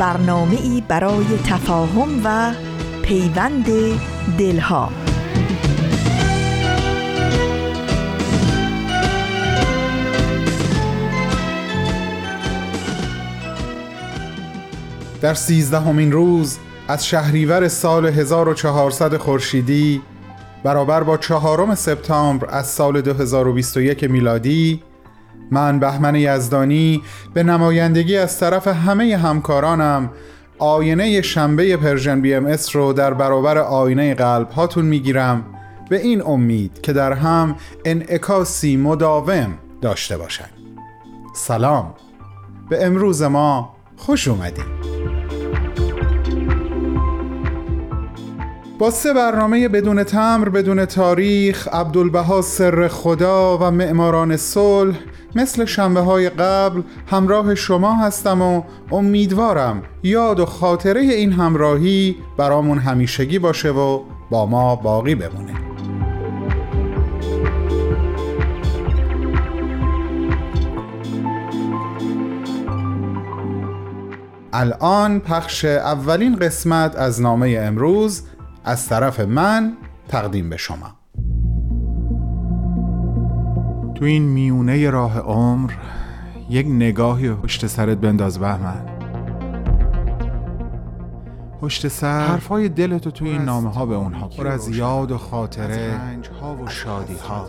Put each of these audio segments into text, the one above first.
برنامه ای برای تفاهم و پیوند دلها. در سیزدهمین روز از شهریور سال 1400 خورشیدی برابر با چهارم سپتامبر از سال 2021 میلادی من بهمن یزدانی به نمایندگی از طرف همه همکارانم آینه شنبه Persian BMS رو در برابر آینه قلب هاتون می‌گیرم. به این امید که در هم انعکاسی مداوم داشته باشند سلام. به امروز ما خوش اومدید با سه برنامه بدون تمبر بدون تاریخ عبدالبها سر خدا و معماران صلح مثل شنبه های قبل همراه شما هستم و امیدوارم یاد و خاطره این همراهی برامون همیشگی باشه و با ما باقی بمونه. الان پخش اولین قسمت از نامه امروز از طرف من تقدیم به شما. تو این میونه راه عمر یک نگاهی پشت سرت بنداز بهمن. پشت سر حرفای دلتو تو این نامه ها به اونها پر از یاد و خاطره ها و شادی ها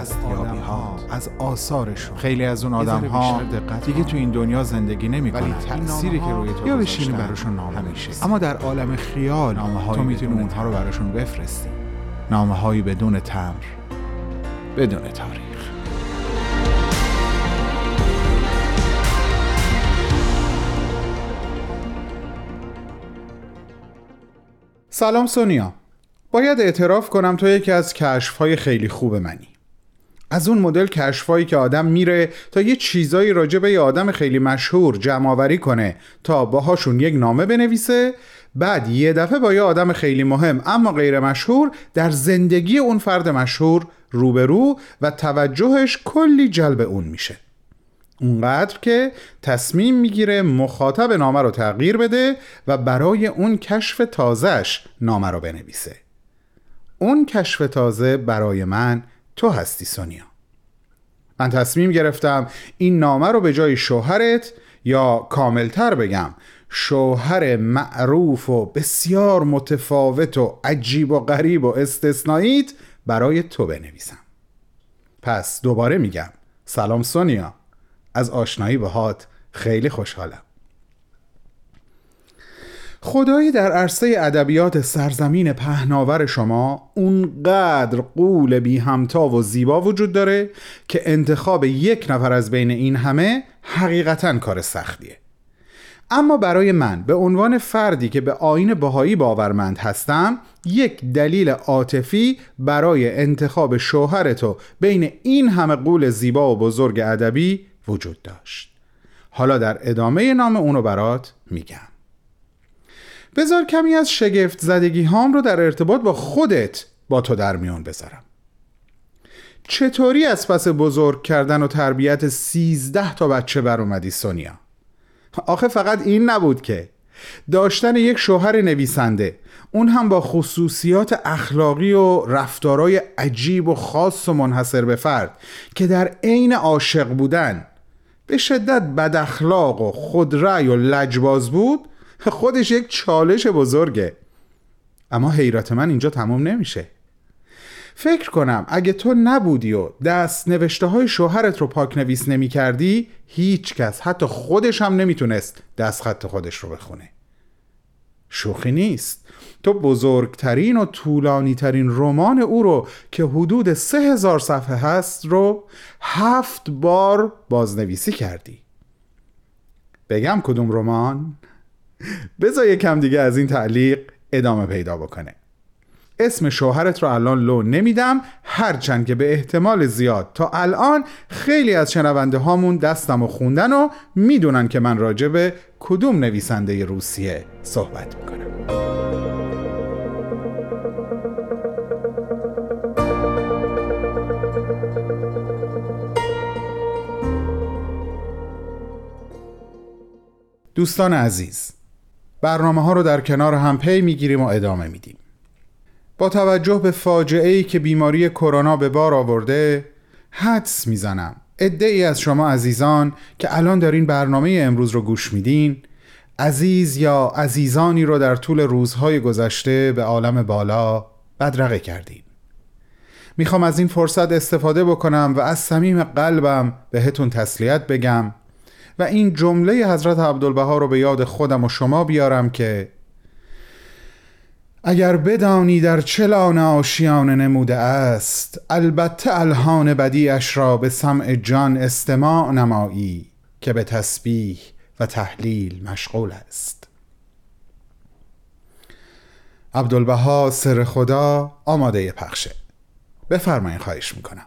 از یابی ها از آثارشون. خیلی از اون آدم ها دیگه تو این دنیا زندگی نمی‌کنن تأثیری که روی تو یا بشینی براشون نامه میشه اما در عالم خیال نامه تو می‌تونی اونها رو براشون بفرستی. نامه هایی بدون تمر. بدون تاریخ. سلام سونیا. باید اعتراف کنم تو یکی از کشفهای خیلی خوب منی. از اون مدل کشفهایی که آدم میره تا یه چیزایی راجع به یه آدم خیلی مشهور جمع کنه تا باهاشون یک نامه بنویسه بعد یه دفعه با یه آدم خیلی مهم اما غیر مشهور در زندگی اون فرد مشهور روبرو و توجهش کلی جلب اون میشه. اونقدر که تصمیم می‌گیره مخاطب نامه رو تغییر بده و برای اون کشف تازهش نامه رو بنویسه. اون کشف تازه برای من تو هستی سونیا. من تصمیم گرفتم این نامه رو به جای شوهرت یا کاملتر بگم شوهر معروف و بسیار متفاوت و عجیب و غریب و استثنائیت برای تو بنویسم. پس دوباره میگم سلام سونیا. از آشنایی هات. خیلی خوشحالم. خدایی در عرصه ادبیات سرزمین پهناور شما اونقدر قول بی همتا و زیبا وجود داره که انتخاب یک نفر از بین این همه حقیقتا کار سختیه. اما برای من به عنوان فردی که به آین بهایی باورمند هستم یک دلیل عاطفی برای انتخاب شوهرتو بین این همه قول زیبا و بزرگ ادبی وجود داشت. حالا در ادامه نام اونو برات میگم. بذار کمی از شگفت زدگی هام رو در ارتباط با خودت با تو در میان بذارم. چطوری از پس بزرگ کردن و تربیت سیزده تا بچه بر اومدی سونیا؟ آخه فقط این نبود که. داشتن یک شوهر نویسنده اون هم با خصوصیات اخلاقی و رفتارای عجیب و خاص و منحصر به فرد که در عین عاشق بودن به شدت بد اخلاق و خودرأی و لجباز بود خودش یک چالش بزرگه. اما حیرت من اینجا تمام نمیشه. فکر کنم اگه تو نبودی و دست نوشته های شوهرت رو پاک نویس نمی کردی هیچ کس حتی خودش هم نمی‌تونست دست خط خودش رو بخونه. شوخی نیست. تو بزرگترین و طولانی ترین رمان او رو که حدود سه هزار صفحه هست رو هفت بار بازنویسی کردی. بگم کدوم رمان؟ بذار یکم دیگه از این تعلیق ادامه پیدا بکنه. اسم شوهرت رو الان لو نمیدم هرچند که به احتمال زیاد تا الان خیلی از شنونده هامون دستم و خوندن و می‌دونن که من راجع به کدوم نویسنده روسیه صحبت می‌کنم. دوستان عزیز برنامه ها رو در کنار هم پی می‌گیریم و ادامه میدیم. با توجه به فاجعه ای که بیماری کرونا به بار آورده حدس می‌زنم. عده از شما عزیزان که الان دارین برنامه امروز رو گوش میدین عزیز یا عزیزانی رو در طول روزهای گذشته به عالم بالا بدرقه کردین. می‌خوام از این فرصت استفاده بکنم و از صمیم قلبم بهتون تسلیت بگم. و این جمله حضرت عبدالبها رو به یاد خودم و شما بیارم که اگر بدانی در چه لانه آشیانه نموده است البته الهان بدیش را به سمع جان استماع نمایی که به تسبیح و تحلیل مشغول است. عبدالبها سر خدا آماده پخشه. بفرمایین خواهش می‌کنم.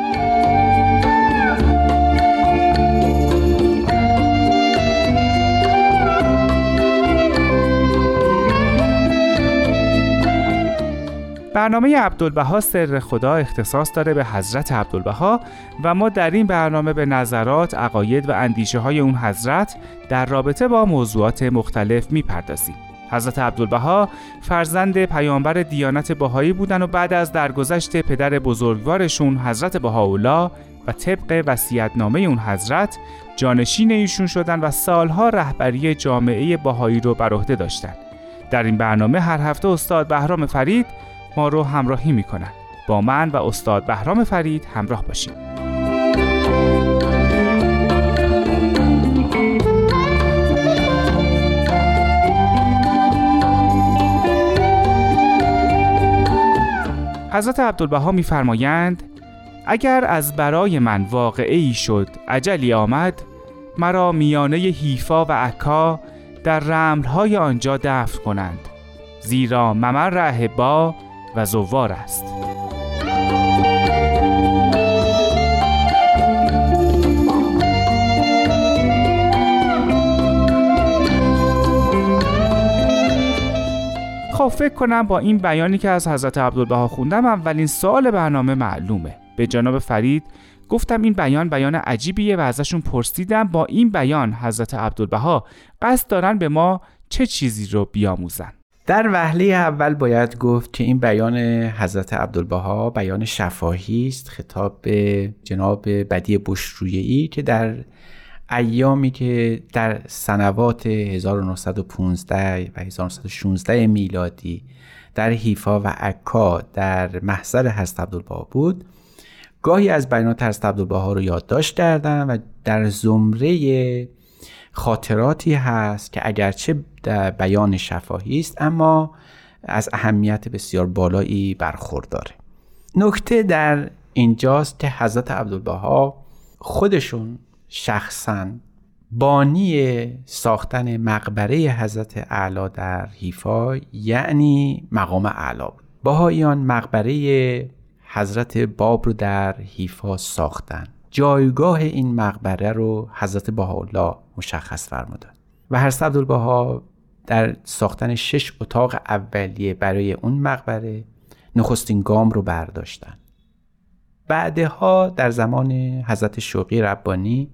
برنامه عبدالبها سر خدا اختصاص داره به حضرت عبدالبها و ما در این برنامه به نظرات، عقاید و اندیشه های اون حضرت در رابطه با موضوعات مختلف می‌پردازیم. حضرت عبدالبها فرزند پیامبر دیانت بهایی بودن و بعد از درگذشت پدر بزرگوارشون حضرت بهاءالله و طبق وصیت‌نامه اون حضرت جانشین ایشون شدن و سالها رهبری جامعه بهایی رو بر عهده داشتند. در این برنامه هر هفته استاد بهرام فرید ما رو همراهی می‌کنن. با من و استاد بهرام فرید همراه باشید حضرت عبدالبها میفرمایند اگر از برای من واقعی شد عجلی آمد مرا میانه حیفا و عکا در رملهای آنجا دفن کنند. زیرا ممر احبا و زوار است. خب فکر کنم با این بیانی که از حضرت عبدالبها خوندم اولین سوال برنامه معلومه. به جناب فرید گفتم این بیان بیان عجیبیه و ازشون پرسیدم. با این بیان حضرت عبدالبها قصد دارن به ما چه چیزی رو بیاموزن. در وهله اول باید گفت که این بیان حضرت عبدالبها بیان شفاهی است خطاب به جناب بدی بشرویی که در ایامی که در سنوات 1915 و 1916 میلادی در حیفا و عکا در محضر حضرت عبدالبها بود گاهی از بیانات حضرت عبدالبها رو یادداشت کردن و در زمره خاطراتی هست که اگرچه بیان شفاهی است اما از اهمیت بسیار بالایی برخورداره. نکته در اینجاست که حضرت عبدالبها خودشون شخصا بانی ساختن مقبره حضرت اعلی در حیفا یعنی مقام اعلا بود. مقبره حضرت باب رو در حیفا ساختن. جایگاه این مقبره رو حضرت بهاءالله مشخص فرمودن. و هر عبدالبها در ساختن شش اتاق اولیه برای اون مقبره نخستین گام رو برداشتن. بعدها در زمان حضرت شوقی ربانی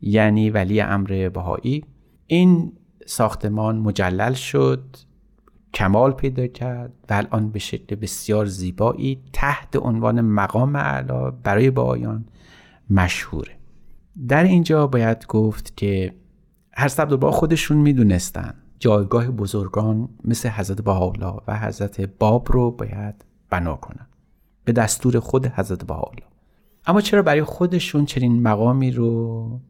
یعنی ولی امر بهایی این ساختمان مجلل شد کمال پیدا کرد و الان به شکل بسیار زیبایی تحت عنوان مقام اعلا برای بهایان مشهوره. در اینجا باید گفت که هر عبدالبها خودشون می‌دونستن. جایگاه بزرگان مثل حضرت بهاءالله و حضرت باب رو باید بنا کنن. به دستور خود حضرت بهاءالله. اما چرا برای خودشون چنین مقامی رو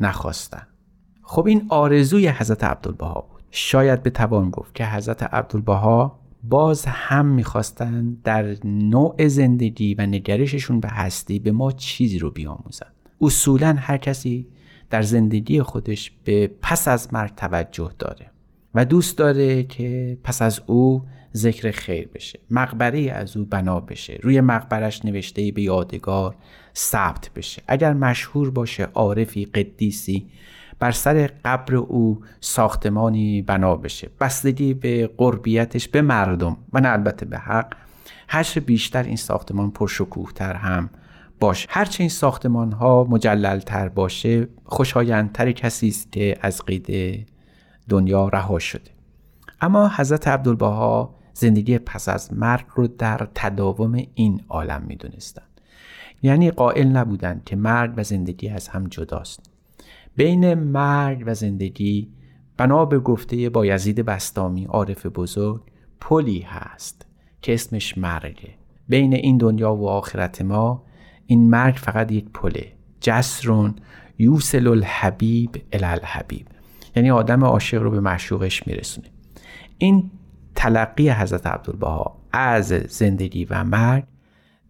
نخواستن؟ خب این آرزوی حضرت عبدالبها بود. شاید بتوان گفت که حضرت عبدالبها باز هم می‌خواستن در نوع زندگی و نگرششون به هستی به ما چیزی رو بیاموزن. اصولا هر کسی در زندگی خودش به پس از مرگ توجه داره. و دوست داره که پس از او ذکر خیر بشه. مقبره از او بنا بشه. روی مقبرش نوشته به یادگار ثبت بشه. اگر مشهور باشه عارفی قدیسی بر سر قبر او ساختمانی بنا بشه. بستگی به قربیتش به مردم. و نه البته به حق. هرچه بیشتر این ساختمان پرشکوهتر هم باشه. هرچه این ساختمان ها مجلل تر باشه خوشایندتر کسی است که از قید دنیا رها شده اما حضرت عبدالبها زندگی پس از مرگ رو در تداوم این عالم می‌دونستند. یعنی قائل نبودند که مرگ و زندگی از هم جداست. بین مرگ و زندگی بنا به گفته بایزید بستامی عارف بزرگ پلی هست که اسمش مرگه. بین این دنیا و آخرت ما این مرگ فقط یک پله جسرون یوسل الحبیب. الالحبیب یعنی آدم عاشق رو به معشوقش میرسونه. این تلقی حضرت عبدالبها از زندگی و مرگ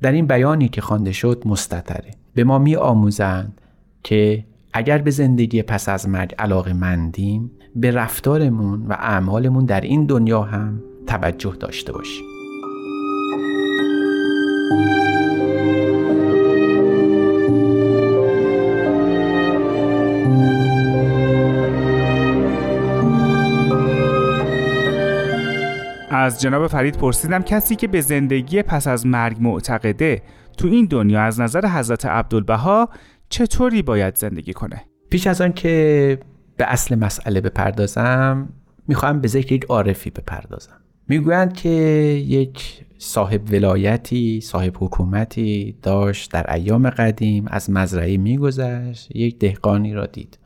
در این بیانی که خوانده شد مستطره. به ما می آموزند که اگر به زندگی پس از مرگ علاقه مندیم به رفتارمون و اعمالمون در این دنیا هم توجه داشته باشیم. از جناب فرید پرسیدم کسی که به زندگی پس از مرگ معتقده تو این دنیا از نظر حضرت عبدالبها چطوری باید زندگی کنه؟ پیش از آن که به اصل مسئله بپردازم می‌خواهم به ذکر یک عارفی بپردازم. می‌گویند که یک صاحب ولایتی صاحب حکومتی داشت در ایام قدیم از مزرعه میگذشت یک دهقانی را دید.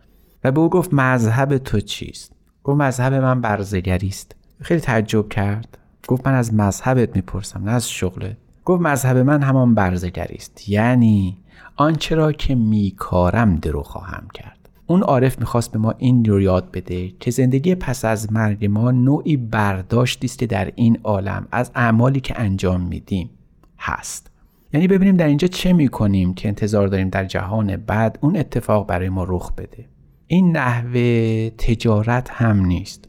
و به او گفت مذهب تو چیست؟ گفت مذهب من برزگری است خیلی تعجب کرد. گفت من از مذهبت می‌پرسم نه از شغلت. گفت مذهب من همان برزگری است. یعنی آنچه را که میکارم درو خواهم کرد. اون عارف می‌خواست به ما این رو یاد بده که زندگی پس از مرگ ما نوعی برداشتی است که در این عالم از اعمالی که انجام میدیم هست. یعنی ببینیم در اینجا چه می‌کنیم که انتظار داریم در جهان بعد اون اتفاق برای ما رخ بده. این نحوه تجارت هم نیست.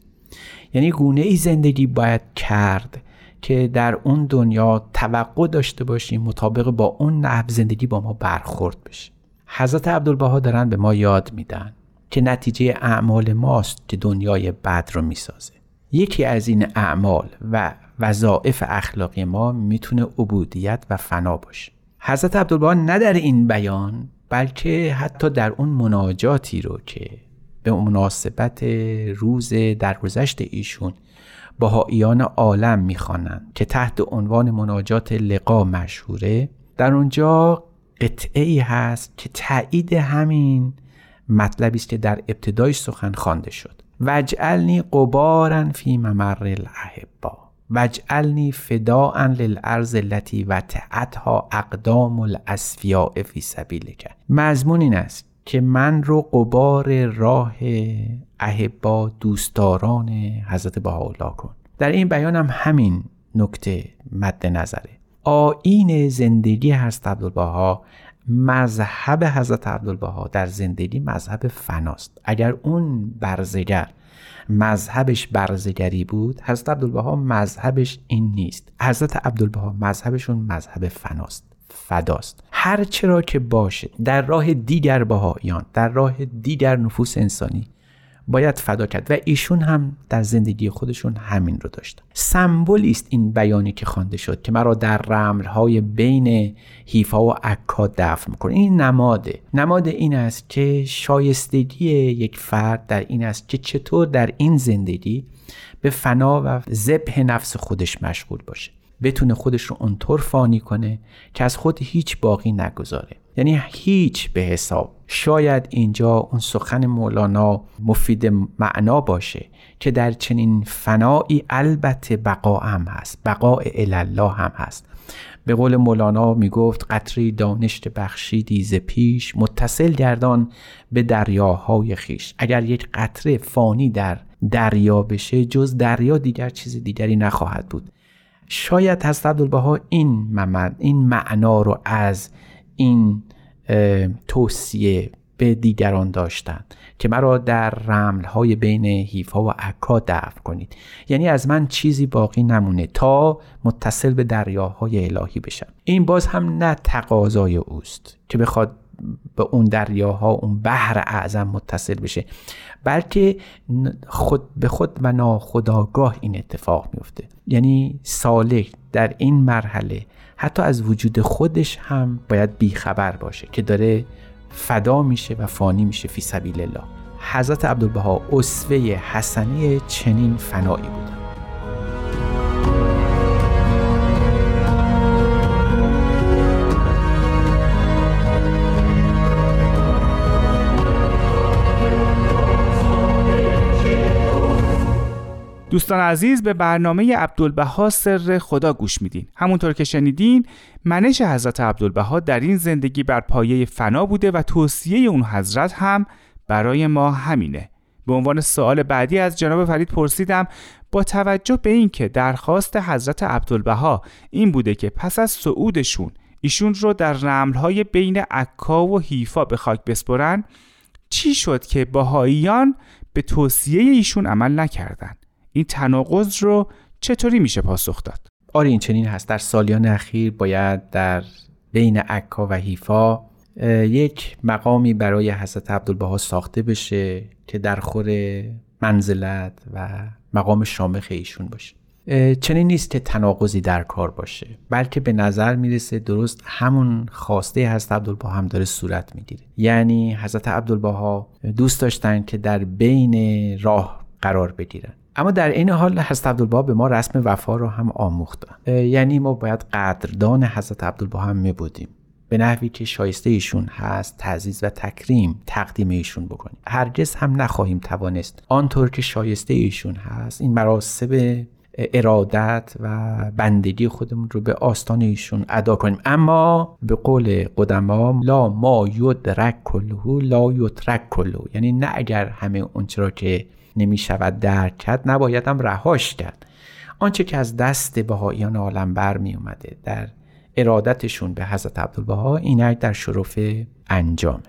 یعنی گونه ای زندگی باید کرد که در اون دنیا توقع داشته باشیم مطابق با اون نحو زندگی با ما برخورد بشه. حضرت عبدالبها دارن به ما یاد میدن که نتیجه اعمال ماست که دنیای بد رو می‌سازه. یکی از این اعمال و وظایف اخلاقی ما می‌تونه عبودیت و فنا باشه. حضرت عبدالبها نه در این بیان بلکه حتی در اون مناجاتی رو که به مناسبت روز درگذشت ایشون بهاییان عالم می‌خوانند که تحت عنوان مناجات لقا مشهوره. در اونجا قطعه ای هست که تایید همین مطلبی است که در ابتدای سخن خوانده شد. وجعلنی قبارا فی ممر الاحبا. وجعلنی فداء للارض التي وتعتها اقدام الاسفیاء فی سبیلک. مضمون این است که من رو قبار راه احبا دوستداران حضرت بهاءالله کن. در این بیان هم همین نکته مد نظره. آین زندگی حضرت عبدالبها مذهب حضرت عبدالبها در زندگی مذهب فناست. اگر اون برزگر مذهبش برزگری بود حضرت عبدالبها مذهبش این نیست. حضرت عبدالبها مذهبشون مذهب فناست. فداست. هر چرا که باشه در راه دیگر بهاییان در راه دیگر نفوس انسانی باید فدا کرد. و ایشون هم در زندگی خودشون همین رو داشتن سمبولی است این بیانی که خوانده شد که مرا در رملهای بین حیفا و عکا دفن می‌کنه. این نماده. نماد این است که شایستگی یک فرد در این است که چطور در این زندگی به فنا و ذبح نفس خودش مشغول باشه. بتونه خودش رو اونطور فانی کنه که از خود هیچ باقی نگذاره. یعنی هیچ به حساب. شاید اینجا اون سخن مولانا مفید معنا باشه که در چنین فنایی البته بقا هم هست بقاء الله هم هست. به قول مولانا می‌گفت قطری دانشت بخشیدی ز پیش متصل گردان به دریاهای خیش اگر یک قطره فانی در دریا بشه جز دریا دیگر چیز دیگری نخواهد بود. شاید حضرت عبدالبها این این معنا رو از این توصیه به دیگران داشتند که مرا در های بین حیفا و عکا دفع کنید. یعنی از من چیزی باقی نمونه تا متصل به دریاهای الهی بشم. این باز هم نه تقاضای اوست که بخواد به اون دریاها اون بحر اعظم متصل بشه. بلکه خود به خود و ناخداگاه این اتفاق میفته. یعنی صالح در این مرحله حتی از وجود خودش هم باید بیخبر باشه که داره فدا میشه و فانی میشه فی سبیل الله. حضرت عبدالبها اسوه حسنی چنین فنایی بودن دوستان عزیز به برنامه عبدالبها سر خدا گوش میدین. همونطور که شنیدین منش حضرت عبدالبها در این زندگی بر پایه فنا بوده و توصیه اون حضرت هم برای ما همینه. به عنوان سوال بعدی از جناب فرید پرسیدم با توجه به اینکه درخواست حضرت عبدالبها این بوده که پس از صعودشون ایشون رو در رملهای بین عکا و حیفا به خاک بسپرن چی شد که باهاییان به توصیه ایشون عمل نکردند این تناقض رو چطوری میشه پاسخ داد؟ آره این چنین هست. در سالیان اخیر باید در بین عکا و حیفا یک مقامی برای حضرت عبدالبها ساخته بشه که در خور منزلت و مقام شامخ ایشون باشه. چنین نیست که تناقضی در کار باشه بلکه به نظر می‌رسه درست همون خواسته حضرت عبدالبها هم داره صورت می‌گیره. یعنی حضرت عبدالبها دوست داشتن که در بین راه قرار بگیرن. اما در این حال حضرت عبدالبها به ما رسم وفا رو هم آموختن یعنی ما باید قدردان حضرت عبدالبها هم می بودیم. به نحوی که شایسته ایشون هست تعزیز و تکریم تقدیم ایشون بکنیم. هرگز هم نخواهیم توانست آنطور که شایسته ایشون هست این مراسب ارادت و بندگی خودمون رو به آستان ایشون ادا کنیم. اما به قول قدما لا ما یدرک کلهو لا یترک کلهو یعنی نه اگر همه اون چرا که نمی شود درک کرد نبایدم رهاش کرد. آنچه که از دست بهاییان عالم بر می اومده در ارادتشون به حضرت عبدالبها اینک در شرف انجامه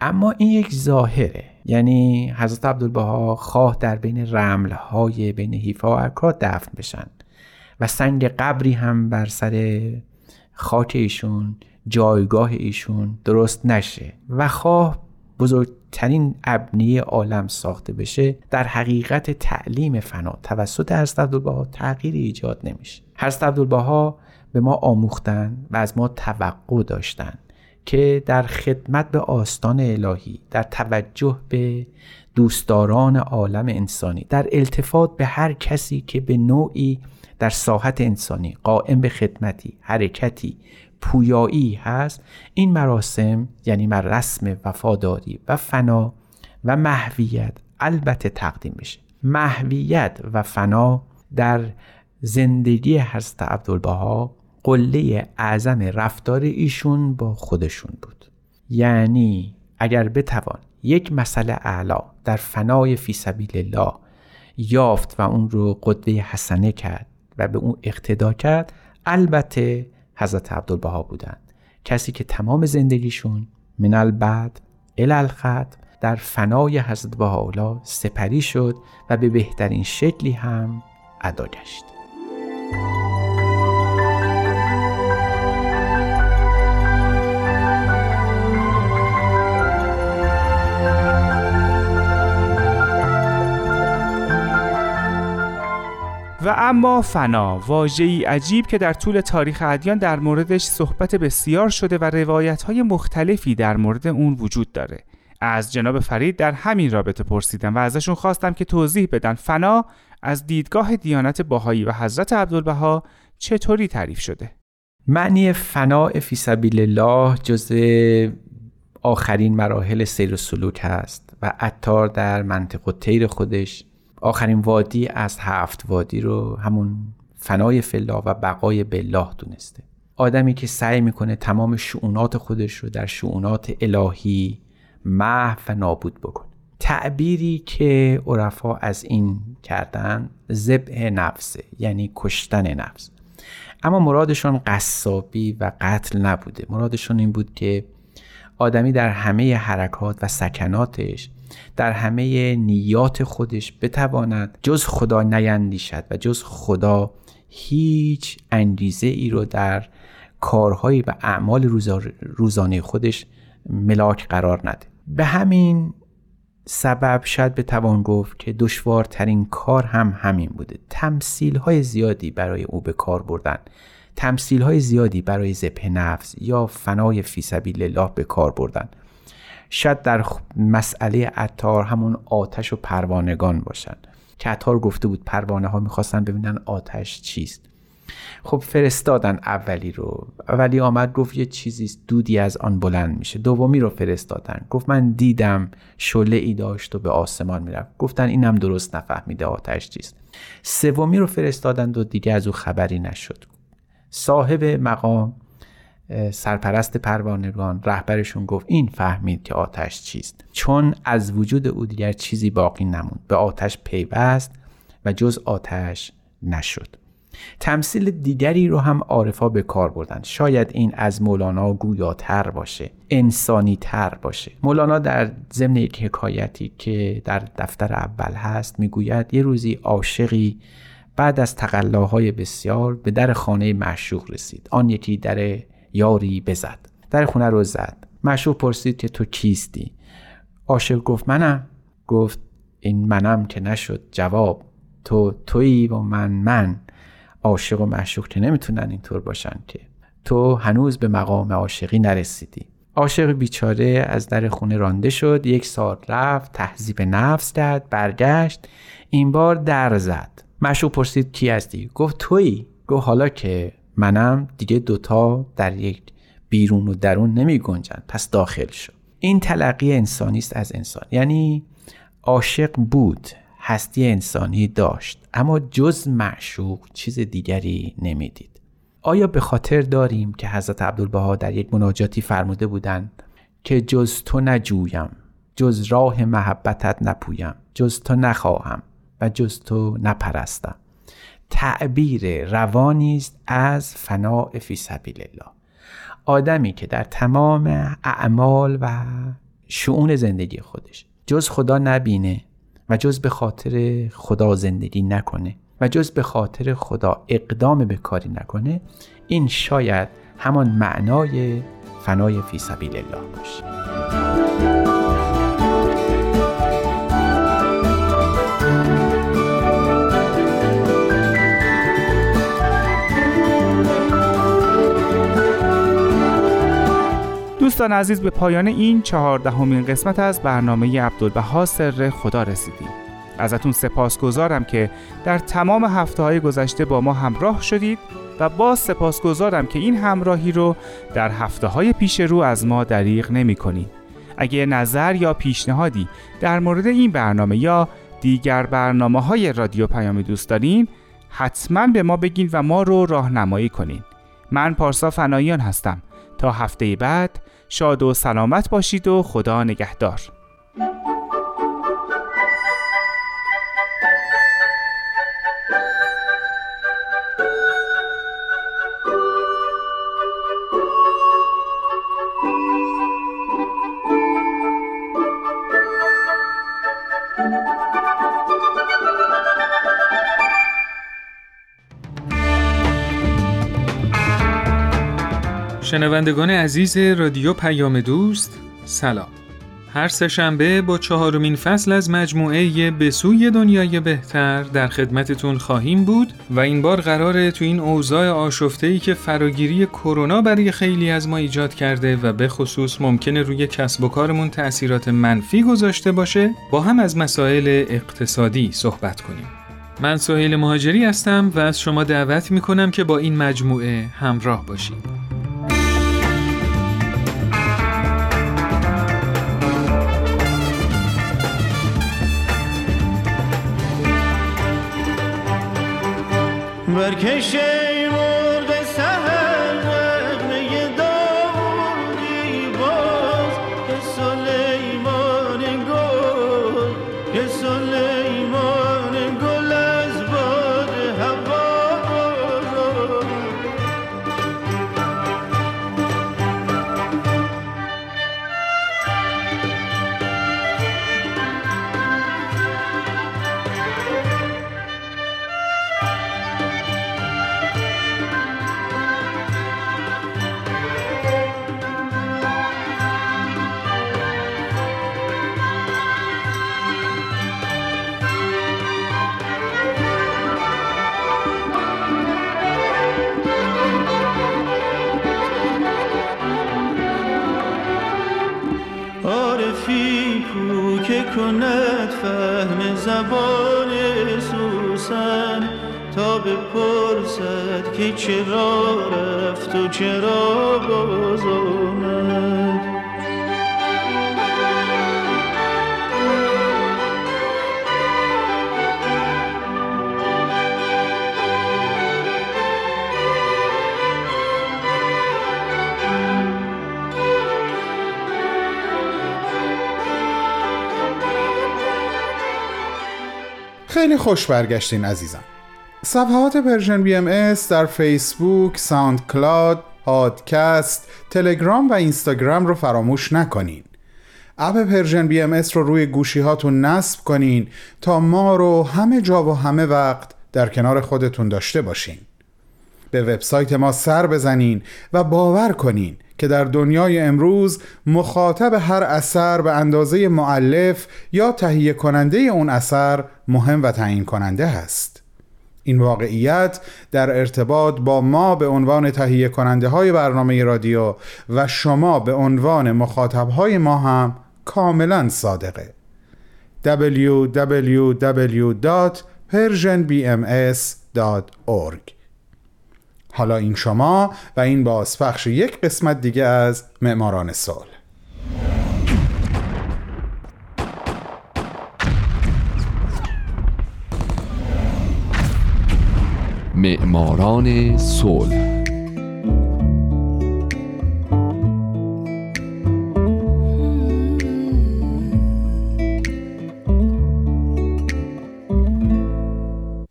اما این یک ظاهره. یعنی حضرت عبدالبها خواه در بین رملهای بین حیفا و عکا دفن بشن و سنگ قبری هم بر سر خاک ایشون جایگاه ایشون درست نشه. و خواه بزرگترین ابنی عالم ساخته بشه در حقیقت تعلیم فنا توسط حضرت عبدالبها تغییری ایجاد نمیشه. حضرت عبدالبها به ما آموختن و از ما توقع داشتن که در خدمت به آستان الهی در توجه به دوستداران عالم انسانی در التفات به هر کسی که به نوعی در ساحت انسانی قائم به خدمتی حرکتی پویایی هست. این مراسم یعنی رسم وفاداری و فنا و محویت البته تقدیم بشه محویت و فنا در زندگی حضرت عبدالبها قله اعظم رفتار ایشون با خودشون بود. یعنی اگر بتوان یک مسئله اعلا در فنای فی سبیل الله یافت و اون رو قدوه حسنه کرد و به اون اقتدا کرد البته حضرت عبدالبها بودند. کسی که تمام زندگیشون من البعد الالخط در فنای حضرت بهاءالله سپری شد و به بهترین شکلی هم ادا گشت. و اما فنا واژه‌ای عجیب که در طول تاریخ ادیان در موردش صحبت بسیار شده و روایت‌های مختلفی در مورد اون وجود داره. از جناب فرید در همین رابطه پرسیدم و ازشون خواستم که توضیح بدن فنا از دیدگاه دیانت باهایی و حضرت عبدالبها چطوری تعریف شده. معنی فنا فی سبیل الله جز آخرین مراحل سیر و سلوک هست و عطار در منطق و تیر خودش آخرین وادی از هفت وادی رو همون فنای فلا و بقای بالله دونسته. آدمی که سعی می‌کنه تمام شعونات خودش رو در شعونات الهی محو و نابود بکنه. تعبیری که عرفا از این کردن ذبح نفسه یعنی کشتن نفس. اما مرادشون قصابی و قتل نبوده. مرادشون این بود که آدمی در همه حرکات و سکناتش در همه نیات خودش بتواند جز خدا نیندیشد و جز خدا هیچ انگیزه ای رو در کارهایی و اعمال روزانه خودش ملاک قرار نده. به همین سبب شاید بتوان گفت که دشوارترین کار هم همین بوده. تمثیل های زیادی برای او به کار بردن. تمثیل های زیادی برای ذبح نفس یا فنای فی سبیل الله به کار بردن. شاید در مسئله عطار همون آتش و پروانگان باشن. که عطار گفته بود پروانه ها می‌خواستن ببینن آتش چیست. خب فرستادن اولی رو. اولی آمد گفت یه چیزی دودی از آن بلند میشه. دومی رو فرستادن. گفت من دیدم شله ای داشت و به آسمان می‌رفت. گفتن اینم درست نفهمیده آتش چیست. سومی رو فرستادن و دیگه از او خبری نشد. صاحب مقام سرپرست پروانگان رهبرشون گفت این فهمید که آتش چیست. چون از وجود او دیگر چیزی باقی نموند. به آتش پیوست و جز آتش نشد. تمثیل دیگری رو هم عارفا به کار بردن. شاید این از مولانا گویاتر باشه انسانی تر باشه. مولانا در ضمن یک حکایتی که در دفتر اول هست می‌گوید یه روزی عاشقی بعد از تقلاهای بسیار به در خانه معشوق رسید. آن یکی در یاری بزد. در خونه رو زد. معشوق پرسید که تو کیستی عاشق گفت منم. گفت این منم که نشد جواب. تو تویی و من من. عاشق و معشوق که نمی‌تونن اینطور باشن که. تو هنوز به مقام عاشقی نرسیدی. عاشق بیچاره از در خونه رانده شد. یک سال رفت تهذیب نفس کرد برگشت. این بار در زد. معشوق پرسید کی هستی؟ گفت تویی. گفت حالا که منم دیگه دوتا در یک بیرون و درون نمی گنجن. پس داخل شد این تلقی انسانی است از انسان. یعنی عاشق بود هستی انسانی داشت اما جز معشوق چیز دیگری نمی‌دید. آیا به خاطر داریم که حضرت عبدالبها در یک مناجاتی فرموده بودند که جز تو نجویم جز راه محبتت نپویم جز تو نخواهم و جز تو نپرستم؟ تعبیر روانی است از فناع فی سبیل الله آدمی که در تمام اعمال و شعون زندگی خودش جز خدا نبینه و جز به خاطر خدا زندگی نکنه و جز به خاطر خدا اقدام به کاری نکنه این شاید همان معنای فنای فی سبیل الله باشه. دوستان عزیز به پایان این چهاردهمین قسمت از برنامه عبدالبها سر خدا رسیدیم. ازتون سپاسگزارم که در تمام هفته های گذشته با ما همراه شدید و باز سپاسگزارم که این همراهی رو در هفته های پیش رو از ما دریغ نمی کنید. اگه نظر یا پیشنهادی در مورد این برنامه یا دیگر برنامه های رادیو پیام دوست دارین حتما به ما بگین و ما رو راهنمایی کنین. من پارسا فنایان هستم. تا هفته بعد شاد و سلامت باشید و خدا نگهدار. شنوندگان عزیز رادیو پیام دوست سلام هر سهشنبه با چهارمین فصل از مجموعه به سوی دنیای بهتر در خدمتتون خواهیم بود و این بار قراره تو این اوضاع آشفته‌ای که فراگیری کرونا برای خیلی از ما ایجاد کرده و به خصوص ممکنه روی کسب و کارمون تأثیرات منفی گذاشته باشه با هم از مسائل اقتصادی صحبت کنیم. من سهیل مهاجری هستم و از شما دعوت می‌کنم که با این مجموعه همراه باشید. برکشه خیلی خوش برگشتین عزیزم. صفحات Persian BMS در فیسبوک، SoundCloud، پادکست، تلگرام و اینستاگرام رو فراموش نکنین. اپ Persian BMS رو روی گوشی هاتون نصب کنین تا ما رو همه جا و همه وقت در کنار خودتون داشته باشین. به وبسایت ما سر بزنین و باور کنین که در دنیای امروز مخاطب هر اثر به اندازه مؤلف یا تهیه کننده اون اثر مهم و تعیین کننده هست. این واقعیت در ارتباط با ما به عنوان تهیه کننده های برنامه رادیو و شما به عنوان مخاطب های ما هم کاملا صادقه. www.persianbms.org حالا این شما و این بازپخش یک قسمت دیگه از معماران صلح. معماران صلح.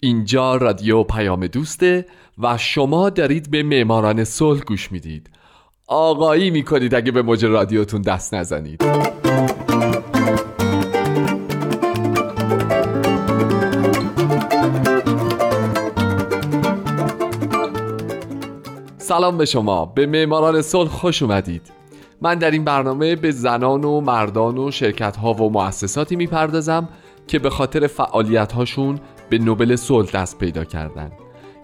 اینجا رادیو پیام دوسته و شما دارید به معماران صلح گوش می‌دید. آقایی می‌کنید اگه به موج رادیوتون دست نزنید. سلام به شما. به معماران صلح خوش اومدید. من در این برنامه به زنان و مردان و شرکت ها و مؤسساتی می‌پردازم که به خاطر فعالیت هاشون به نوبل صلح دست پیدا کردند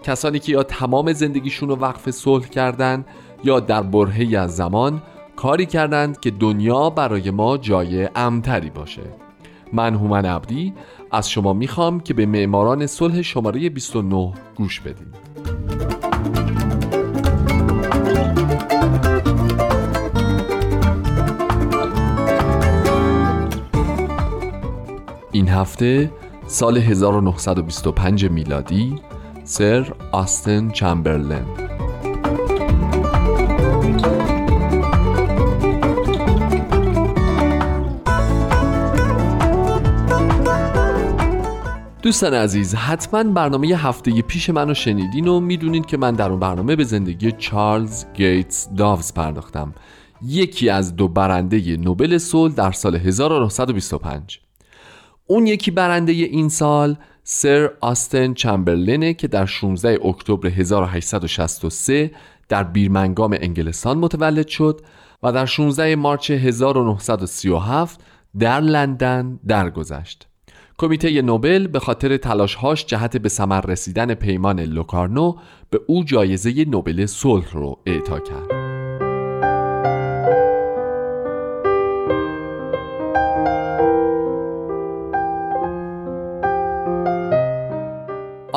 کسانی که یا تمام زندگیشون رو وقف صلح کردند یا در برهی از زمان کاری کردند که دنیا برای ما جای امتری باشه. من هومن عبدی از شما می‌خوام که به معماران صلح شماره 29 گوش بدید این هفته سال 1925 میلادی سر آستن چمبرلن. دوستان عزیز حتما برنامه هفته پیش منو شنیدین و می‌دونید که من در اون برنامه به زندگی چارلز گیتس داوز پرداختم. یکی از دو برنده نوبل صلح در سال 1925 اون یکی برنده این سال سر آستن چمبرلینه که در 16 اکتبر 1863 در بیرمنگام انگلستان متولد شد و در 16 مارچ 1937 در لندن درگذشت. کمیته نوبل به خاطر تلاشهاش جهت به ثمر رسیدن پیمان لوکارنو به او جایزه نوبل صلح رو اعطا کرد.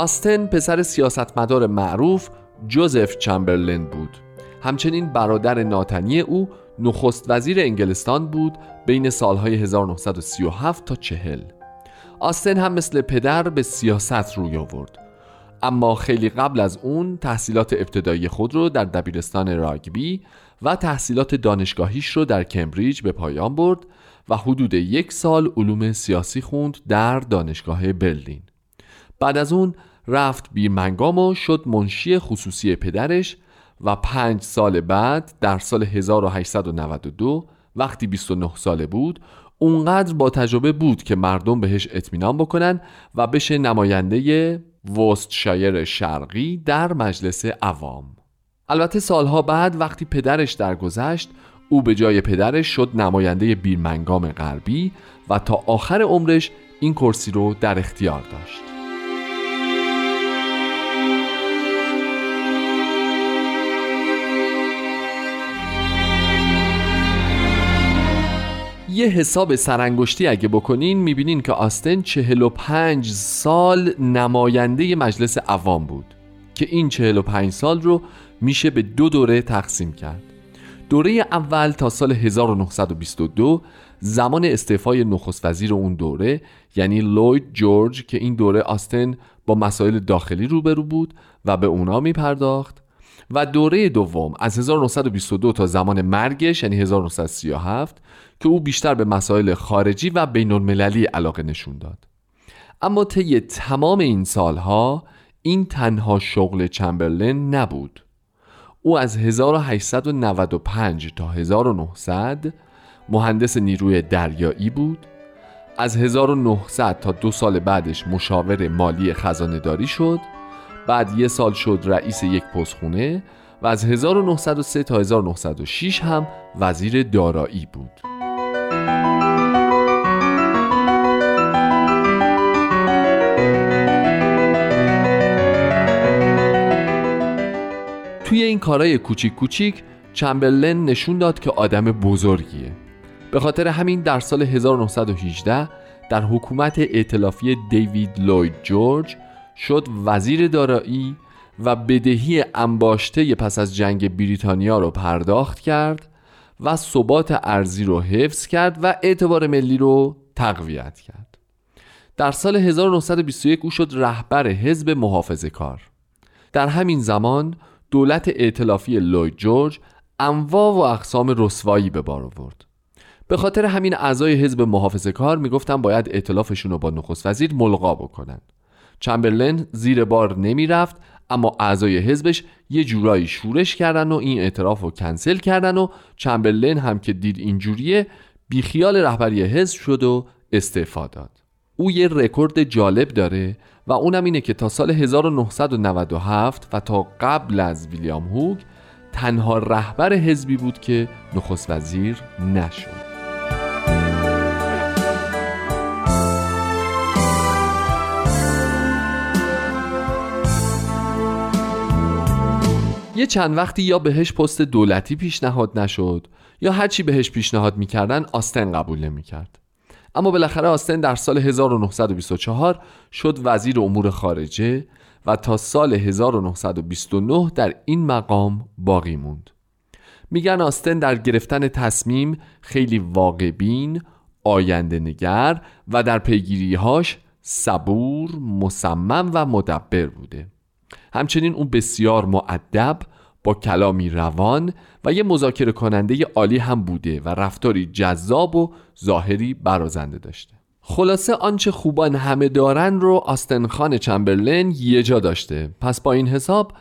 آستن پسر سیاستمدار معروف جوزف چمبرلین بود. همچنین برادر ناتنی او نخست وزیر انگلستان بود بین سالهای 1937 تا 40 آستن هم مثل پدر به سیاست روی آورد. اما خیلی قبل از اون تحصیلات ابتدایی خود رو در دبیرستان راگبی و تحصیلات دانشگاهیش رو در کمبریج به پایان برد و حدود یک سال علوم سیاسی خوند در دانشگاه برلین. بعد از اون رفت بیرمنگام و شد منشی خصوصی پدرش و پنج سال بعد در سال 1892 وقتی 29 ساله بود اونقدر با تجربه بود که مردم بهش اطمینان بکنن و بشه نماینده وستشایر شرقی در مجلس عوام. البته سالها بعد وقتی پدرش درگذشت او به جای پدرش شد نماینده بیرمنگام غربی و تا آخر عمرش این کرسی رو در اختیار داشت. یه حساب سرانگشتی اگه بکنین می‌بینین که آستن 45 سال نماینده مجلس عوام بود که این 45 سال رو میشه به دو دوره تقسیم کرد. دوره اول تا سال 1922 زمان استعفای نخست وزیر اون دوره یعنی لوید جورج که این دوره آستن با مسائل داخلی روبرو بود و به اونا میپرداخت. و دوره دوم از 1922 تا زمان مرگش یعنی 1937 که او بیشتر به مسائل خارجی و بین المللی علاقه نشون داد. اما طی تمام این سالها این تنها شغل چمبرلین نبود. او از 1895 تا 1900 مهندس نیروی دریایی بود. از 1900 تا دو سال بعدش مشاور مالی خزانه داری شد. بعد یه سال شد رئیس یک پستخونه و از 1903 تا 1906 هم وزیر دارایی بود. توی این کارهای کوچیک کوچیک چمبرلن نشون داد که آدم بزرگیه. به خاطر همین در سال 1918 در حکومت ائتلافی دیوید لوید جورج شد وزیر دارایی و بدهی انباشته پس از جنگ بریتانیا رو پرداخت کرد و ثبات ارزی رو حفظ کرد و اعتبار ملی رو تقویت کرد. در سال 1921 او شد رهبر حزب محافظه کار. در همین زمان دولت ائتلافی لوید جورج انواع و اقسام رسوایی به بار آورد. به خاطر همین اعضای حزب محافظه کار می‌گفتن باید ائتلافشون رو با نخست وزیر ملغا بکنن. چمبرلن زیر بار نمی‌رفت اما اعضای حزبش یه جورایی شورش کردن و این اعتراف رو کنسل کردن و چمبرلین هم که دید اینجوریه بیخیال رهبری حزب شد و استعفا داد. او یه رکورد جالب داره و اونم اینه که تا سال 1997 و تا قبل از ویلیام هوگ تنها رهبر حزبی بود که نخست وزیر نشد. یه چند وقتی یا بهش پست دولتی پیشنهاد نشد یا هرچی بهش پیشنهاد می‌کردن آستن قبول نمی‌کرد. اما بالاخره آستن در سال 1924 شد وزیر امور خارجه و تا سال 1929 در این مقام باقی موند. میگن آستن در گرفتن تصمیم خیلی واقعبین آینده نگر و در پیگیریهاش صبور مصمم و مدبر بوده. همچنین اون بسیار معدب با کلامی روان و یه مذاکره کننده عالی هم بوده و رفتاری جذاب و ظاهری برازنده داشته. خلاصه آنچه خوبان همه دارن رو آستنخان چمبرلین یه جا داشته. پس با این حساب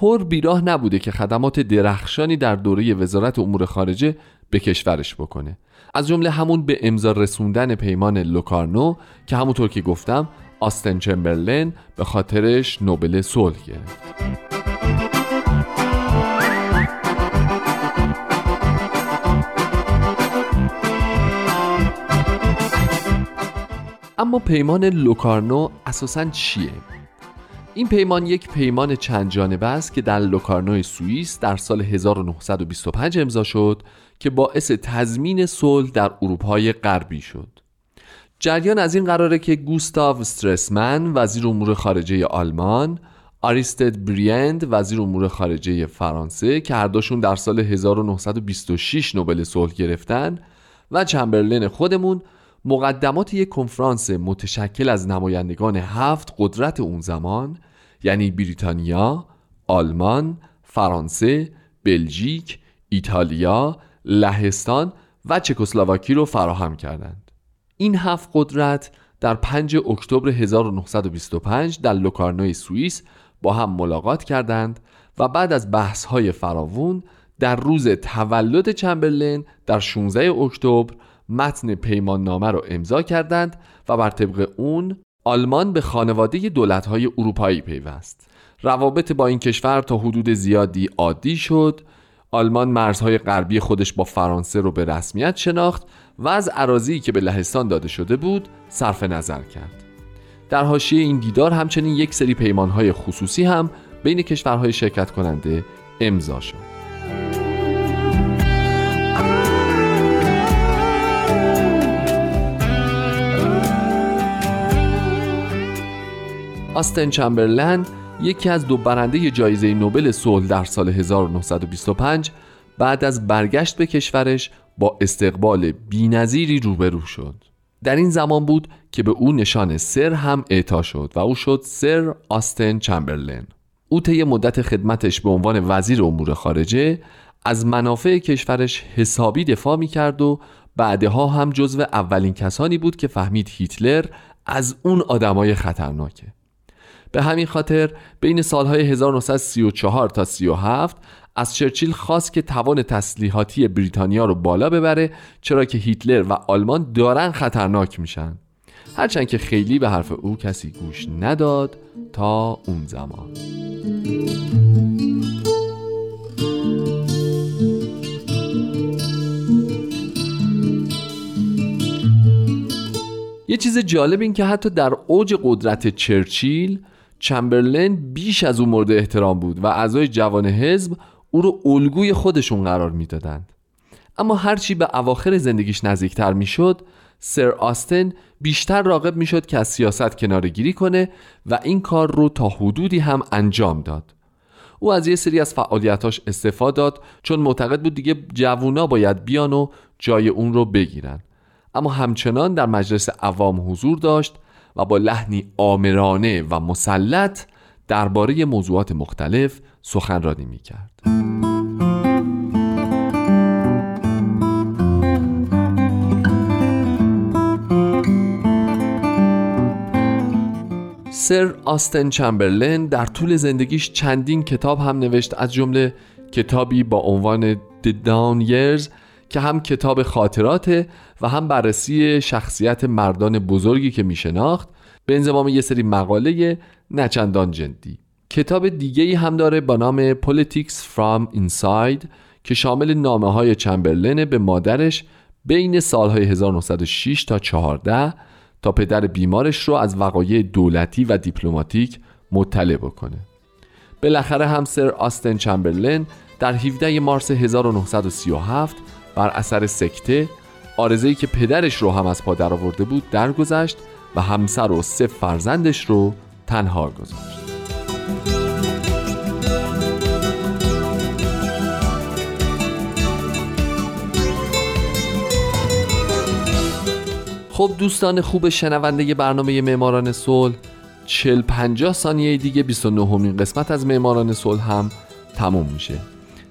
پر بیراه نبوده که خدمات درخشانی در دوره وزارت امور خارجه به کشورش بکنه. از جمله همون به امضا رسوندن پیمان لوکارنو که همونطور که گفتم آستن چمبرلن به خاطرش نوبل صلح گرفت اما پیمان لوکارنو اساسا چیه؟ این پیمان یک پیمان چند جانبه است که در لوکارنو سوئیس در سال 1925 امضا شد که باعث تضمین صلح در اروپای غربی شد. جریان از این قراره که گوستاو استرسمن وزیر امور خارجه آلمان آریستد بریند وزیر امور خارجه فرانسه که هر دوشون در سال 1926 نوبل صلح گرفتن و چمبرلین خودمون مقدمات یک کنفرانس متشکل از نمایندگان هفت قدرت اون زمان یعنی بریتانیا، آلمان، فرانسه، بلژیک، ایتالیا، لهستان و چکسلواکی رو فراهم کردند. این هفت قدرت در 5 اکتبر 1925 در لوکارنوی سوئیس با هم ملاقات کردند و بعد از بحث های فراوون در روز تولد چمبرلین در 16 اکتبر متن پیمان نامه را امضا کردند و بر طبق اون آلمان به خانواده دولت‌های اروپایی پیوست. روابط با این کشور تا حدود زیادی عادی شد. آلمان مرزهای غربی خودش با فرانسه رو به رسمیت شناخت و از عراضی که به لهستان داده شده بود صرف نظر کرد. در حاشیه این دیدار همچنین یک سری پیمانهای خصوصی هم بین کشورهای شرکت کننده امضا شد. آستن چمبرلند یکی از دو برنده جایزه نوبل صلح در سال 1925 بعد از برگشت به کشورش با استقبال بینظیری روبرو شد. در این زمان بود که به او نشان سر هم اعطا شد و او شد سر آستن چمبرلن او طی مدت خدمتش به عنوان وزیر امور خارجه از منافع کشورش حسابی دفاع می کرد و بعدها هم جزو اولین کسانی بود که فهمید هیتلر از اون آدمای خطرناکه. به همین خاطر بین سالهای 1934 تا 37 از چرچیل خواست که توان تسلیحاتی بریتانیا رو بالا ببره چرا که هیتلر و آلمان دارن خطرناک میشن. هرچند که خیلی به حرف او کسی گوش نداد تا اون زمان. یه چیز جالب این که حتی در اوج قدرت چرچیل چمبرلین بیش از او مورد احترام بود و اعضای جوان حزب او رو الگوی خودشون قرار می‌دادند. اما هرچی به اواخر زندگیش نزدیکتر می‌شد سر آستن بیشتر راقب می‌شد که از سیاست کنارگیری کنه و این کار رو تا حدودی هم انجام داد. او از یه سری از فعالیتاش استفاده داد چون معتقد بود دیگه جوونا باید بیان و جای اون رو بگیرن. اما همچنان در مجلس عوام حضور داشت و با لحنی آمرانه و مسلط درباره موضوعات مختلف سخنرانی می کرد. سر آستن چمبرلین در طول زندگیش چندین کتاب هم نوشت از جمله کتابی با عنوان The Down Years که هم کتاب خاطراته و هم بررسی شخصیت مردان بزرگی که می شناخت به انضمام یه سری مقاله نچندان جدی. کتاب دیگه ای هم داره با نام Politics from Inside که شامل نامه های چمبرلن به مادرش بین سالهای 1906 تا 14 تا پدر بیمارش رو از وقایع دولتی و دیپلماتیک مطلع بکنه. بالاخره هم سر آستن چمبرلن در 17 مارس 1937 بر اثر سکته آرزهی که پدرش رو هم از پا درآورده بود درگذشت و همسر و سه فرزندش رو تنها گذاشت. خب دوستان خوب شنونده برنامه معماران صلح 40 50 ثانیه دیگه 29 همین قسمت از معماران صلح هم تموم میشه.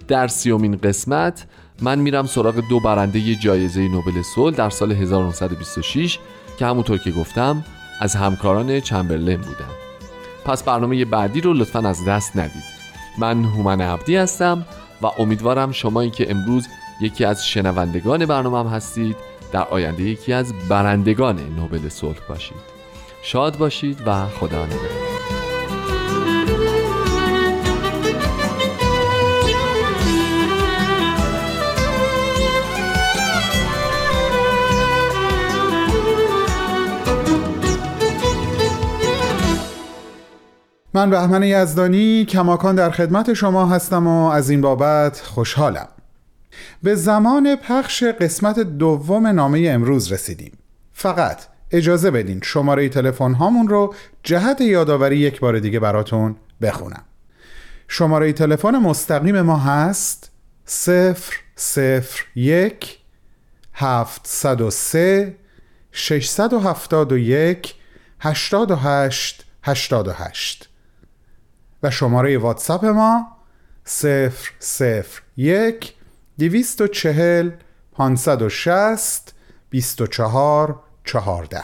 در سیومین قسمت من میرم سراغ دو برنده جایزه نوبل صلح در سال 1926 که همونطور که گفتم از همکاران چمبرلین بودن. پس برنامه بعدی رو لطفا از دست ندید. من هومن عبدی هستم و امیدوارم شمایی که امروز یکی از شنوندگان برنامه هم هستید در آینده یکی از برندگان نوبل صلح باشید. شاد باشید و خدا نگهدار. من بهمن یزدانی کماکان در خدمت شما هستم و از این بابت خوشحالم. به زمان پخش قسمت دوم نامه امروز رسیدیم. فقط اجازه بدین شماره تلفن هامون رو جهت یادآوری یک بار دیگه براتون بخونم. شماره تلفن مستقیم ما هست 001 703 671 88 88 و شماره واتساپ ما 001 240 560 24 14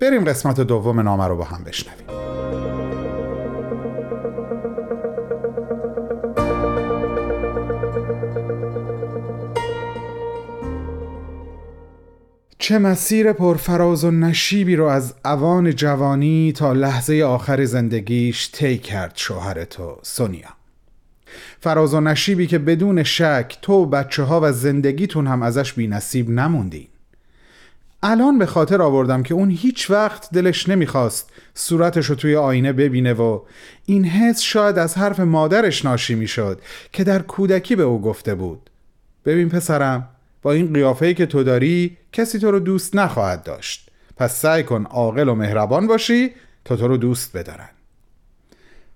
بریم قسمت دوم نامه رو با هم بشنویم. چه مسیر پرفراز و نشیبی رو از اوان جوانی تا لحظه آخر زندگیش طی کرد شوهر تو سونیا. فراز و نشیبی که بدون شک تو بچه ها و زندگیتون هم ازش بی نصیب نموندین. الان به خاطر آوردم که اون هیچ وقت دلش نمی‌خواست صورتش رو توی آینه ببینه و این حس شاید از حرف مادرش ناشی می‌شد که در کودکی به او گفته بود. ببین پسرم با این قیافه‌ای که تو داری کسی تو رو دوست نخواهد داشت. پس سعی کن عاقل و مهربان باشی تا تو رو دوست بدارن.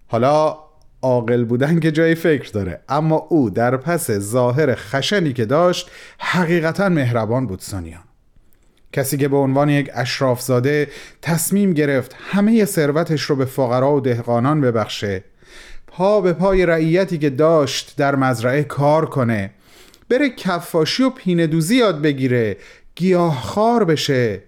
حالا عاقل بودن که جای فکر داره اما او در پس ظاهر خشنی که داشت حقیقتا مهربان بود سونیا. کسی که به عنوان یک اشرافزاده تصمیم گرفت همه ثروتش رو به فقرا و دهقانان ببخشه پا به پای رعیتی که داشت در مزرعه کار کنه بره کفاشی و پینه دوزی یاد بگیره گیاهخوار بشه.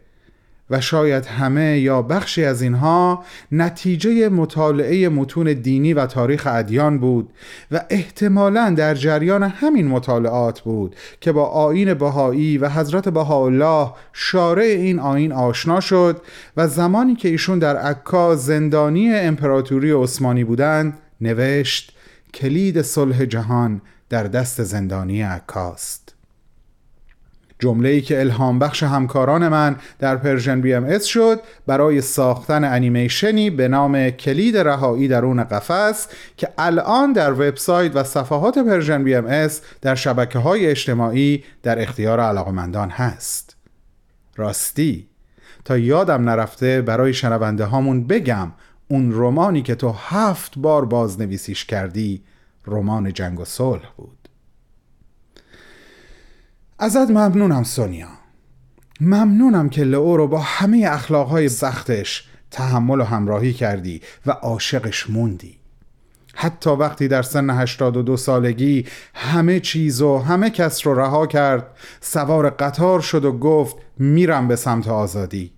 و شاید همه یا بخشی از اینها نتیجه مطالعه متون دینی و تاریخ ادیان بود و احتمالا در جریان همین مطالعات بود که با آین بهایی و حضرت بهاءالله شارع این آین آشنا شد و زمانی که ایشون در عکا زندانی امپراتوری عثمانی بودند نوشت کلید صلح جهان در دست زندانی عکاست. جمله ای که الهام بخش همکاران من در Persian BMS شد برای ساختن انیمیشنی به نام کلید رهایی درون قفس که الان در وبسایت و صفحات Persian BMS در شبکه های اجتماعی در اختیار علاقمندان هست. راستی تا یادم نرفته برای شنونده هامون بگم اون رمانی که تو هفت بار بازنویسیش کردی رمان جنگ و صلح بود. ازت ممنونم سونیا. ممنونم که لئو رو با همه اخلاقهای سختش تحمل و همراهی کردی و عاشقش موندی. حتی وقتی در سن 82 سالگی همه چیز و همه کس رو رها کرد سوار قطار شد و گفت میرم به سمت آزادی.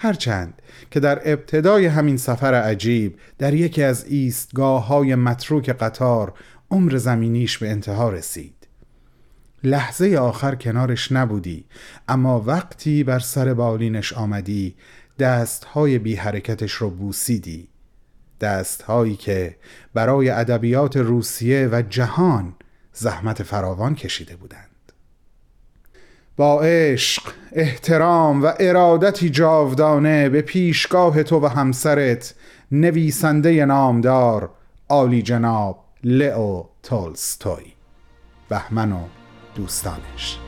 هرچند که در ابتدای همین سفر عجیب در یکی از ایستگاه های متروک قطار عمر زمینیش به انتها رسید. لحظه آخر کنارش نبودی اما وقتی بر سر بالینش آمدی دست های بی حرکتش رو بوسیدی. دست هایی که برای ادبیات روسیه و جهان زحمت فراوان کشیده بودند. با عشق، احترام و ارادتی جاودانه به پیشگاه تو و همسرت نویسنده نامدار عالی جناب لئو تولستوی بهمن و دوستانش.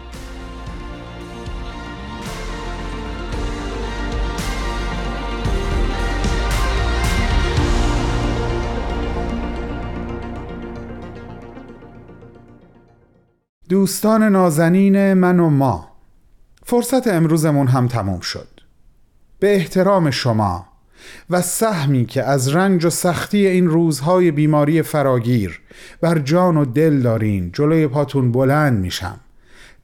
دوستان نازنین من و ما. فرصت امروزمون هم تموم شد. به احترام شما و سهمی که از رنج و سختی این روزهای بیماری فراگیر بر جان و دل دارین جلوی پاتون بلند میشم.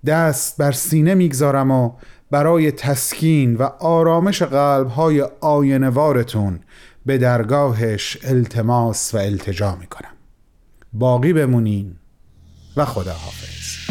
دست بر سینه می‌گذارم و برای تسکین و آرامش قلبهای آینوارتون به درگاهش التماس و التجا می‌کنم. باقی بمونین. و خداحافظ.